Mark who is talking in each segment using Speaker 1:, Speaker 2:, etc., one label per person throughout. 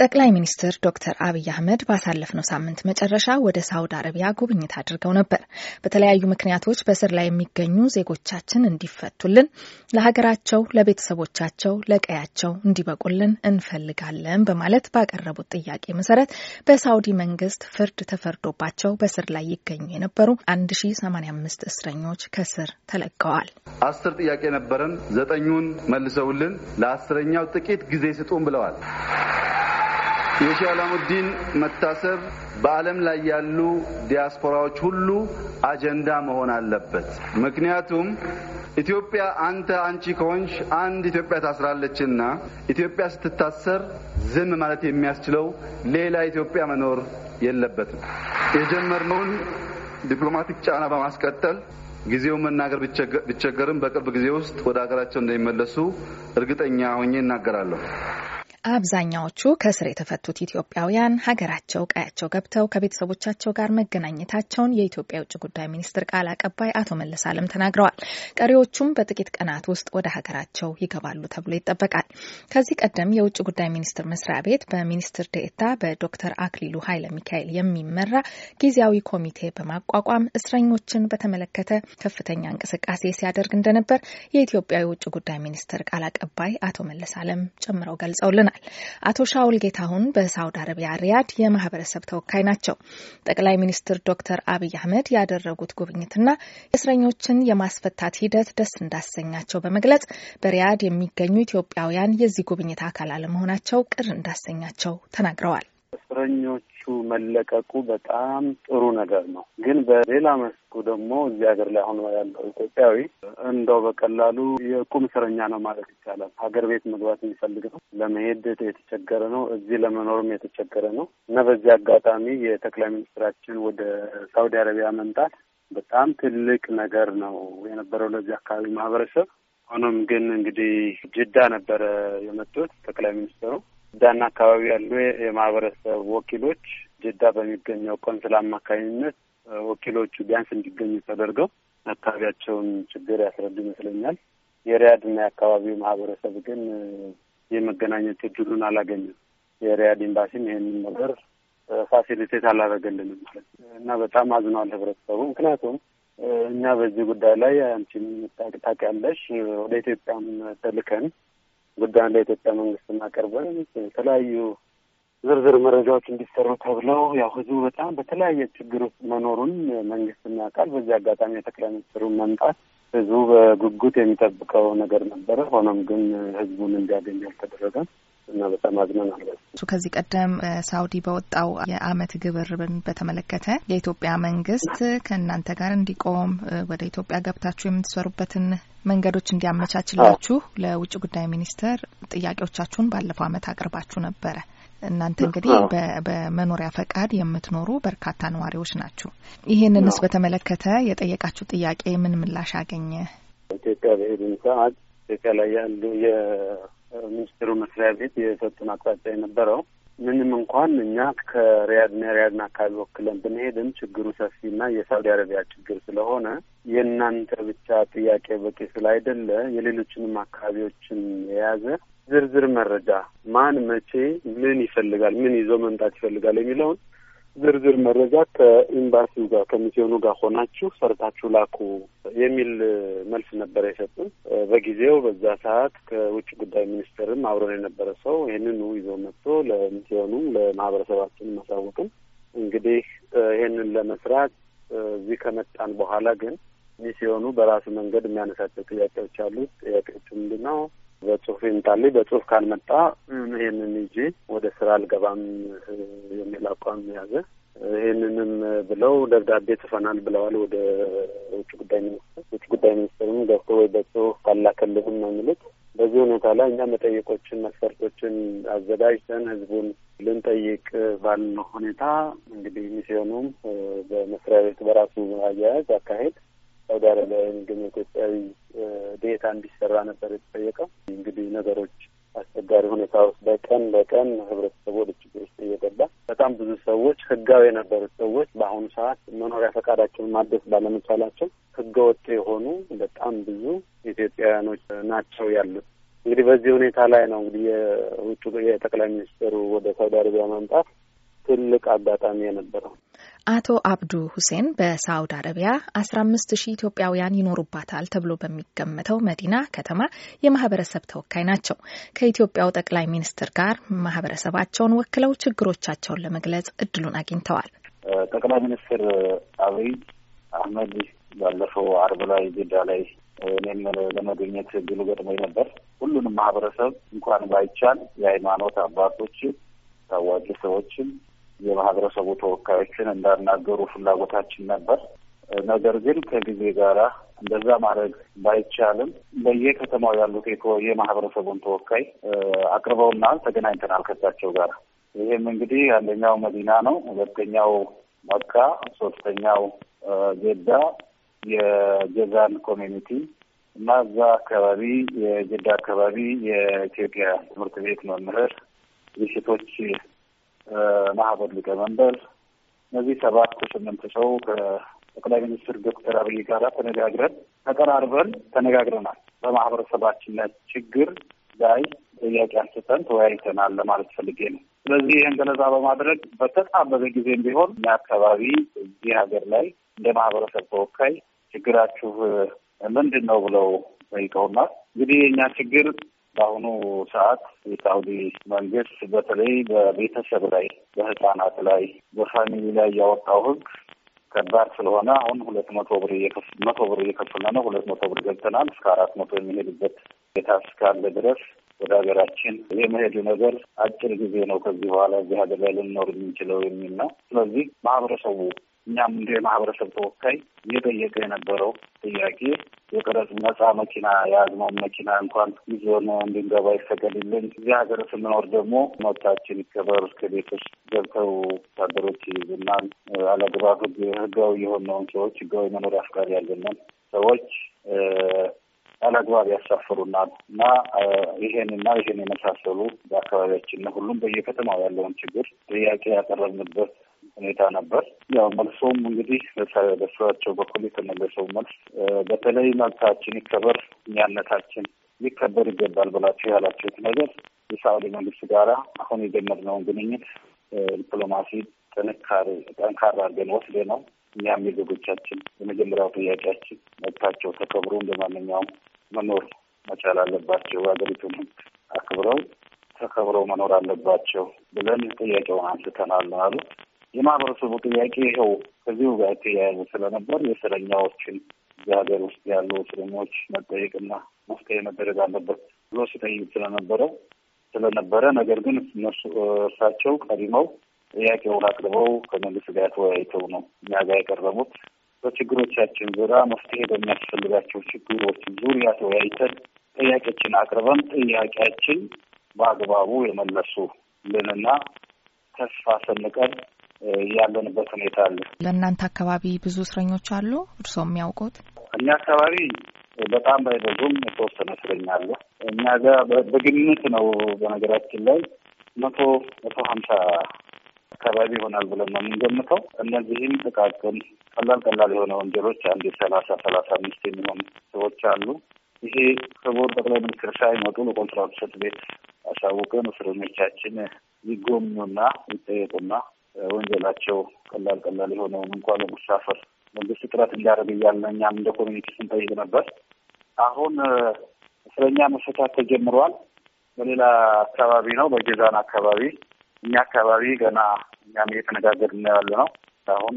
Speaker 1: ጠቅላይ ሚኒስትር ዶክተር አብይ አህመድ ባሳለፍነው ሳምንት መጨረሻ ወደ ሳውዲ አረቢያ ጉብኝት አድርገው ነበር። በተለያዩ ምክንያቶች በስር ላይ የሚገኙ ዜጎቻችን እንዲፈቱልን፣ ለሀገራቸው፣ ለቤተሰቦቻቸው፣ ለቀያቸው እንዲበቁልን እንፈልጋለን በማለት ባቀረቡት ጥያቄ መሰረት በሳውዲ መንግስት ፍርድ ተፈርዶባቸው በስር ላይ ይገኙ የነበሩ 1085 እስረኞች ከስር ተለቀዋል።
Speaker 2: አስር ጥያቄ ነበረን። ዘጠኙን መልሰውልን ለአስረኛው ጥቂት ጊዜ ስጡን ብለዋል። የሼህ አላሙዲን መታሰር በዓለም ላይ ያሉ ዲያስፖራዎች ሁሉ አጀንዳ መሆን አለበት። ምክንያቱም ኢትዮጵያ አንተ አንቺ ከሆንሽ አንድ ኢትዮጵያ ታስራለችና ኢትዮጵያ ስትታሰር ዝም ማለት የሚያስችለው ሌላ ኢትዮጵያ መኖር የለበትም። የጀመርነውን ዲፕሎማቲክ ጫና በማስቀጠል ጊዜውን መናገር ቢቸገርም በቅርብ ጊዜ ውስጥ ወደ ሀገራቸው እንደሚመለሱ እርግጠኛ ሆኜ እናገራለሁ።
Speaker 1: አብዛኛዎቹ ከእስር የተፈቱት ኢትዮጵያውያን ሀገራቸው ቀያቸው ገብተው ከቤተሰቦቻቸው ጋር መገናኘታቸውን የኢትዮጵያ የውጭ ጉዳይ ሚኒስትር ቃል አቀባይ አቶ መለስ አለም ተናግረዋል። ቀሪዎቹም በጥቂት ቀናት ውስጥ ወደ ሀገራቸው ይገባሉ ተብሎ ይጠበቃል። ከዚህ ቀደም የውጭ ጉዳይ ሚኒስቴር መስሪያ ቤት በሚኒስትር ዴኤታ በዶክተር አክሊሉ ኃይለ ሚካኤል የሚመራ ጊዜያዊ ኮሚቴ በማቋቋም እስረኞችን በተመለከተ ከፍተኛ እንቅስቃሴ ሲያደርግ እንደነበር የኢትዮጵያ የውጭ ጉዳይ ሚኒስትር ቃል አቀባይ አቶ መለስ አለም ጨምረው ገልጸውልናል። አቶ ሻውል ጌታሁን በሳውዲ አረቢያ ሪያድ የማህበረሰብ ተወካይ ናቸው። ጠቅላይ ሚኒስትር ዶክተር አብይ አህመድ ያደረጉት ጉብኝትና እስረኞችን የማስፈታት ሂደት ደስ እንዳሰኛቸው በመግለጽ በሪያድ የሚገኙ ኢትዮጵያውያን የዚህ ጉብኝት አካል አለመሆናቸው ቅር እንዳሰኛቸው ተናግረዋል።
Speaker 3: እስረኞቹ መለቀቁ በጣም ጥሩ ነገር ነው። ግን በሌላ መስኩ ደግሞ እዚህ ሀገር ላይ አሁን ያለው ኢትዮጵያዊ እንደው በቀላሉ የቁም እስረኛ ነው ማለት ይቻላል። ሀገር ቤት መግባት የሚፈልግ ነው፣ ለመሄድ የተቸገረ ነው፣ እዚህ ለመኖርም የተቸገረ ነው እና በዚህ አጋጣሚ የጠቅላይ ሚኒስትራችን ወደ ሳውዲ አረቢያ መምጣት በጣም ትልቅ ነገር ነው የነበረው ለዚህ አካባቢ ማህበረሰብ። ሆኖም ግን እንግዲህ ጅዳ ነበረ የመጡት ጠቅላይ ሚኒስትሩ ጅዳና አካባቢ ያሉ የማህበረሰብ ወኪሎች ጅዳ በሚገኘው ቆንስላ አማካኝነት ወኪሎቹ ቢያንስ እንዲገኙ ተደርገው አካባቢያቸውን ችግር ያስረዱ ይመስለኛል። የሪያድና የአካባቢው ማህበረሰብ ግን የመገናኘት እድሉን አላገኘም። የሪያድ ኤምባሲም ይህንን ነገር ፋሲሊቴት አላደረገልንም ማለት እና በጣም አዝኗል ህብረተሰቡ። ምክንያቱም እኛ በዚህ ጉዳይ ላይ አንቺም ታውቂያለሽ ወደ ኢትዮጵያም ተልከን ጉዳዩን ለኢትዮጵያ መንግስት እናቀርበን የተለያዩ ዝርዝር መረጃዎች እንዲሰሩ ተብለው ያው ህዝቡ በጣም በተለያየ ችግር ውስጥ መኖሩን መንግስት ያውቃል። በዚህ አጋጣሚ የጠቅላይ ሚኒስትሩን መምጣት ህዝቡ በጉጉት የሚጠብቀው ነገር ነበረ። ሆኖም ግን ህዝቡን እንዲያገኝ አልተደረገም እና በጣም
Speaker 1: እሱ ከዚህ ቀደም ሳውዲ በወጣው የአመት ግብር በተመለከተ የኢትዮጵያ መንግስት ከእናንተ ጋር እንዲቆም ወደ ኢትዮጵያ ገብታችሁ የምትሰሩበትን መንገዶች እንዲያመቻችላችሁ ለውጭ ጉዳይ ሚኒስቴር ጥያቄዎቻችሁን ባለፈው አመት አቅርባችሁ ነበረ። እናንተ እንግዲህ በመኖሪያ ፈቃድ የምትኖሩ በርካታ ነዋሪዎች ናችሁ። ይህንንስ በተመለከተ የጠየቃችሁ ጥያቄ ምን ምላሽ አገኘ?
Speaker 3: ኢትዮጵያ በሄድን ሰዓት ኢትዮጵያ ላይ ያሉ የሚኒስትሩ መስሪያ ቤት የሰጡን አቅጣጫ የነበረው ምንም እንኳን እኛ ከሪያድና የሪያድን አካባቢ ወክለን ብንሄድም ችግሩ ሰፊና የሳውዲ አረቢያ ችግር ስለሆነ የእናንተ ብቻ ጥያቄ በቂ ስላይደለ የሌሎችንም አካባቢዎችን የያዘ ዝርዝር መረጃ ማን መቼ ምን ይፈልጋል፣ ምን ይዞ መምጣት ይፈልጋል የሚለውን ዝርዝር መረጃ ከኤምባሲው ጋር ከሚስዮኑ ጋር ሆናችሁ ሰርታችሁ ላኩ የሚል መልስ ነበረ የሰጡን። በጊዜው በዛ ሰዓት ከውጭ ጉዳይ ሚኒስቴርም አብሮን የነበረ ሰው ይህንኑ ይዞ መጥቶ ለሚስዮኑም ለማህበረሰባችን ማሳወቅም እንግዲህ ይህንን ለመስራት እዚህ ከመጣን በኋላ ግን ሚስዮኑ በራሱ መንገድ የሚያነሳቸው ጥያቄዎች አሉት። ጥያቄዎቹ ምንድን ነው? በጽሁፍ ይምጣልኝ፣ በጽሁፍ ካልመጣ ይህንን ይዤ ወደ ስራ አልገባም የሚል አቋም ያዘ። ይህንንም ብለው ደብዳቤ ጽፈናል ብለዋል ወደ ውጭ ጉዳይ ሚኒስትር። ውጭ ጉዳይ ሚኒስትርም ገብቶ ወይ በጽሁፍ ካላከልንም ነው የሚሉት። በዚህ ሁኔታ ላይ እኛ መጠየቆችን መስፈርቶችን አዘጋጅተን ህዝቡን ልንጠይቅ ባልነው ሁኔታ እንግዲህ ሚስዮኑም በመስሪያ ቤቱ በራሱ አያያዝ አካሄድ ሳውዲ አረቢያ የሚገኘ ኢትዮጵያዊ ዴታ እንዲሰራ ነበር የተጠየቀው። እንግዲህ ነገሮች አስቸጋሪ ሁኔታ ውስጥ በቀን በቀን ህብረተሰቡ ወደ ችግር ውስጥ እየገባ በጣም ብዙ ሰዎች ህጋዊ የነበሩት ሰዎች በአሁኑ ሰዓት መኖሪያ ፈቃዳቸውን ማደስ ባለመቻላቸው ህገ ወጥ የሆኑ በጣም ብዙ ኢትዮጵያውያኖች ናቸው ያሉት። እንግዲህ በዚህ ሁኔታ ላይ ነው እንግዲህ የውጭ የጠቅላይ ሚኒስትሩ ወደ ሳውዲ አረቢያ መምጣት ትልቅ አጋጣሚ የነበረው።
Speaker 1: አቶ አብዱ ሁሴን በሳውዲ አረቢያ አስራ አምስት ሺህ ኢትዮጵያውያን ይኖሩባታል ተብሎ በሚገመተው መዲና ከተማ የማህበረሰብ ተወካይ ናቸው። ከኢትዮጵያው ጠቅላይ ሚኒስትር ጋር ማህበረሰባቸውን ወክለው ችግሮቻቸውን ለመግለጽ እድሉን አግኝተዋል።
Speaker 4: ጠቅላይ ሚኒስትር አብይ አህመድ ባለፈው አርብ ላይ ጅዳ ላይ እኔም ለመገኘት እድሉ ገጥሞኝ ነበር። ሁሉንም ማህበረሰብ እንኳን ባይቻል የሃይማኖት አባቶችን፣ ታዋቂ ሰዎችን የማህበረሰቡ ተወካዮችን እንዳናገሩ ፍላጎታችን ነበር። ነገር ግን ከጊዜ ጋራ እንደዛ ማድረግ ባይቻልም በየከተማው ያሉት የማህበረሰቡን ተወካይ አቅርበውናል። ተገናኝተናል ከሳቸው ጋር። ይህም እንግዲህ አንደኛው መዲና ነው፣ ሁለተኛው መካ፣ ሶስተኛው ጀዳ የጀዛን community እና እዛ አካባቢ የጀዳ አካባቢ የኢትዮጵያ ትምህርት ቤት መምህር የሴቶች ማህበር ሊቀመንበር እነዚህ ሰባት ስምንት ሰው ከጠቅላይ ሚኒስትር ዶክተር አብይ ጋር ተነጋግረን ተቀራርበን ተነጋግረናል። በማህበረሰባችን ችግር ላይ ጥያቄ አንስተን ተወያይተናል ለማለት ፈልጌ ነው። ስለዚህ ይህን ገለጻ በማድረግ በተጣበበ ጊዜም ቢሆን እኛ አካባቢ እዚህ ሀገር ላይ እንደ ማህበረሰብ ተወካይ ችግራችሁ ምንድን ነው ብለው ጠይቀውናል። እንግዲህ የእኛ ችግር በአሁኑ ሰዓት የሳውዲ መንግስት በተለይ በቤተሰብ ላይ፣ በህፃናት ላይ፣ በፋሚሊ ላይ ያወጣው ህግ ከባድ ስለሆነ አሁን ሁለት መቶ ብር መቶ ብር እየከፈልን ነው። ሁለት መቶ ብር ገብተናል። እስከ አራት መቶ የሚሄድበት ሁኔታ እስካለ ድረስ ወደ ሀገራችን የመሄዱ ነገር አጭር ጊዜ ነው። ከዚህ በኋላ እዚህ ሀገር ላይ ልንኖር የምንችለው የሚል ነው። ስለዚህ ማህበረሰቡ እኛም እንደ ማህበረሰብ ተወካይ እየጠየቀ የነበረው ጥያቄ የቀረጽ ነጻ መኪና የያዝነውን መኪና እንኳን ይዞን እንድንገባ ይፈቀድልን፣ እዚህ ሀገር ስንኖር ደግሞ መብታችን ይከበር፣ እስከ ቤት ውስጥ ገብተው ወታደሮች ይይዙናል፣ አለግባብ ህጋዊ የሆነውን ሰዎች ህጋዊ መኖሪያ ፍቃድ ያለንን ሰዎች አላግባብ ያሳፍሩናል። እና ይሄንና ይሄን የመሳሰሉ በአካባቢያችን ሁሉም በየከተማው ያለውን ችግር ጥያቄ ያቀረብንበት ሁኔታ ነበር። ያው መልሶም እንግዲህ በሰቸው በኩል የተመለሰው መልስ በተለይ መብታችን ይከበር፣ እኛነታችን ሊከበር ይገባል ብላችሁ ያላችሁት ነገር የሳዑዲ መንግስት ጋራ አሁን የጀመርነውን ግንኙነት ዲፕሎማሲ ጥንካሬ ጠንካራ አድርገን ወስደ ነው እኛም የዜጎቻችን የመጀመሪያው ጥያቄያችን መብታቸው ተከብሮ እንደ መኖር መቻል አለባቸው። ሀገሪቱን ሕግ አክብረው ተከብረው መኖር አለባቸው ብለን ጥያቄውን አንስተናል ያሉት። የማህበረሰቡ ጥያቄ ይኸው ከዚሁ ጋር የተያያዘ ስለነበር የእስረኛዎችን እዚህ ሀገር ውስጥ ያሉ እስረኞች መጠየቅና መፍትሄ መደረግ አለበት ብሎ ሲጠይቅ ስለነበረ ስለነበረ ነገር ግን እነሱ እርሳቸው ቀድመው ጥያቄውን አቅርበው ከመንግስት ጋር ተወያይተው ነው እኛ ጋር የቀረቡት። በችግሮቻችን ዙሪያ መፍትሄ በሚያስፈልጋቸው ችግሮች ዙሪያ ተወያይተን ጥያቄችን አቅርበን ጥያቄያችን በአግባቡ የመለሱ ልንና ተስፋ ሰንቀን ያለንበት ሁኔታ አለ።
Speaker 1: ለእናንተ አካባቢ ብዙ እስረኞች አሉ እርስዎ የሚያውቁት?
Speaker 4: እኛ አካባቢ በጣም ባይበዙም የተወሰነ እስረኛ አለ። እኛ ጋር በግምት ነው በነገራችን ላይ መቶ መቶ ሀምሳ አካባቢ ይሆናል ብለን ነው የምንገምተው። እነዚህም ጥቃቅን ቀላል ቀላል የሆነ ወንጀሎች አንድ ሰላሳ ሰላሳ አምስት የሚሆኑ ሰዎች አሉ። ይሄ ክቡር ጠቅላይ ሚኒስትር ሳይመጡ ለኮንትራት ጽሕፈት ቤት አሳውቀን እስረኞቻችን ይጎብኙና ይጠየቁና ወንጀላቸው ቀላል ቀላል የሆነውን እንኳን ለመሳፈር መንግስት ጥረት እንዲያደርግ እያልን እኛም እንደ community ስንጠይቅ ነበር። አሁን እስረኛ መፈታት ተጀምሯል። በሌላ አካባቢ ነው፣ በጀዛን አካባቢ። እኛ አካባቢ ገና እኛም እየተነጋገርን ያለ ነው። አሁን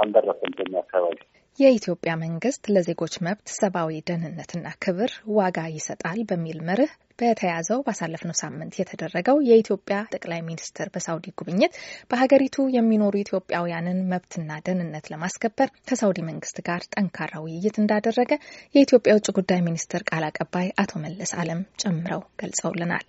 Speaker 4: አልደረሰም ከኛ አካባቢ።
Speaker 1: የኢትዮጵያ መንግስት ለዜጎች መብት ሰብአዊ ደህንነትና ክብር ዋጋ ይሰጣል በሚል መርህ በተያዘው ባሳለፍነው ሳምንት የተደረገው የኢትዮጵያ ጠቅላይ ሚኒስትር በሳውዲ ጉብኝት በሀገሪቱ የሚኖሩ ኢትዮጵያውያንን መብትና ደህንነት ለማስከበር ከሳውዲ መንግስት ጋር ጠንካራ ውይይት እንዳደረገ የኢትዮጵያ የውጭ ጉዳይ ሚኒስትር ቃል አቀባይ አቶ መለስ አለም ጨምረው ገልጸውልናል።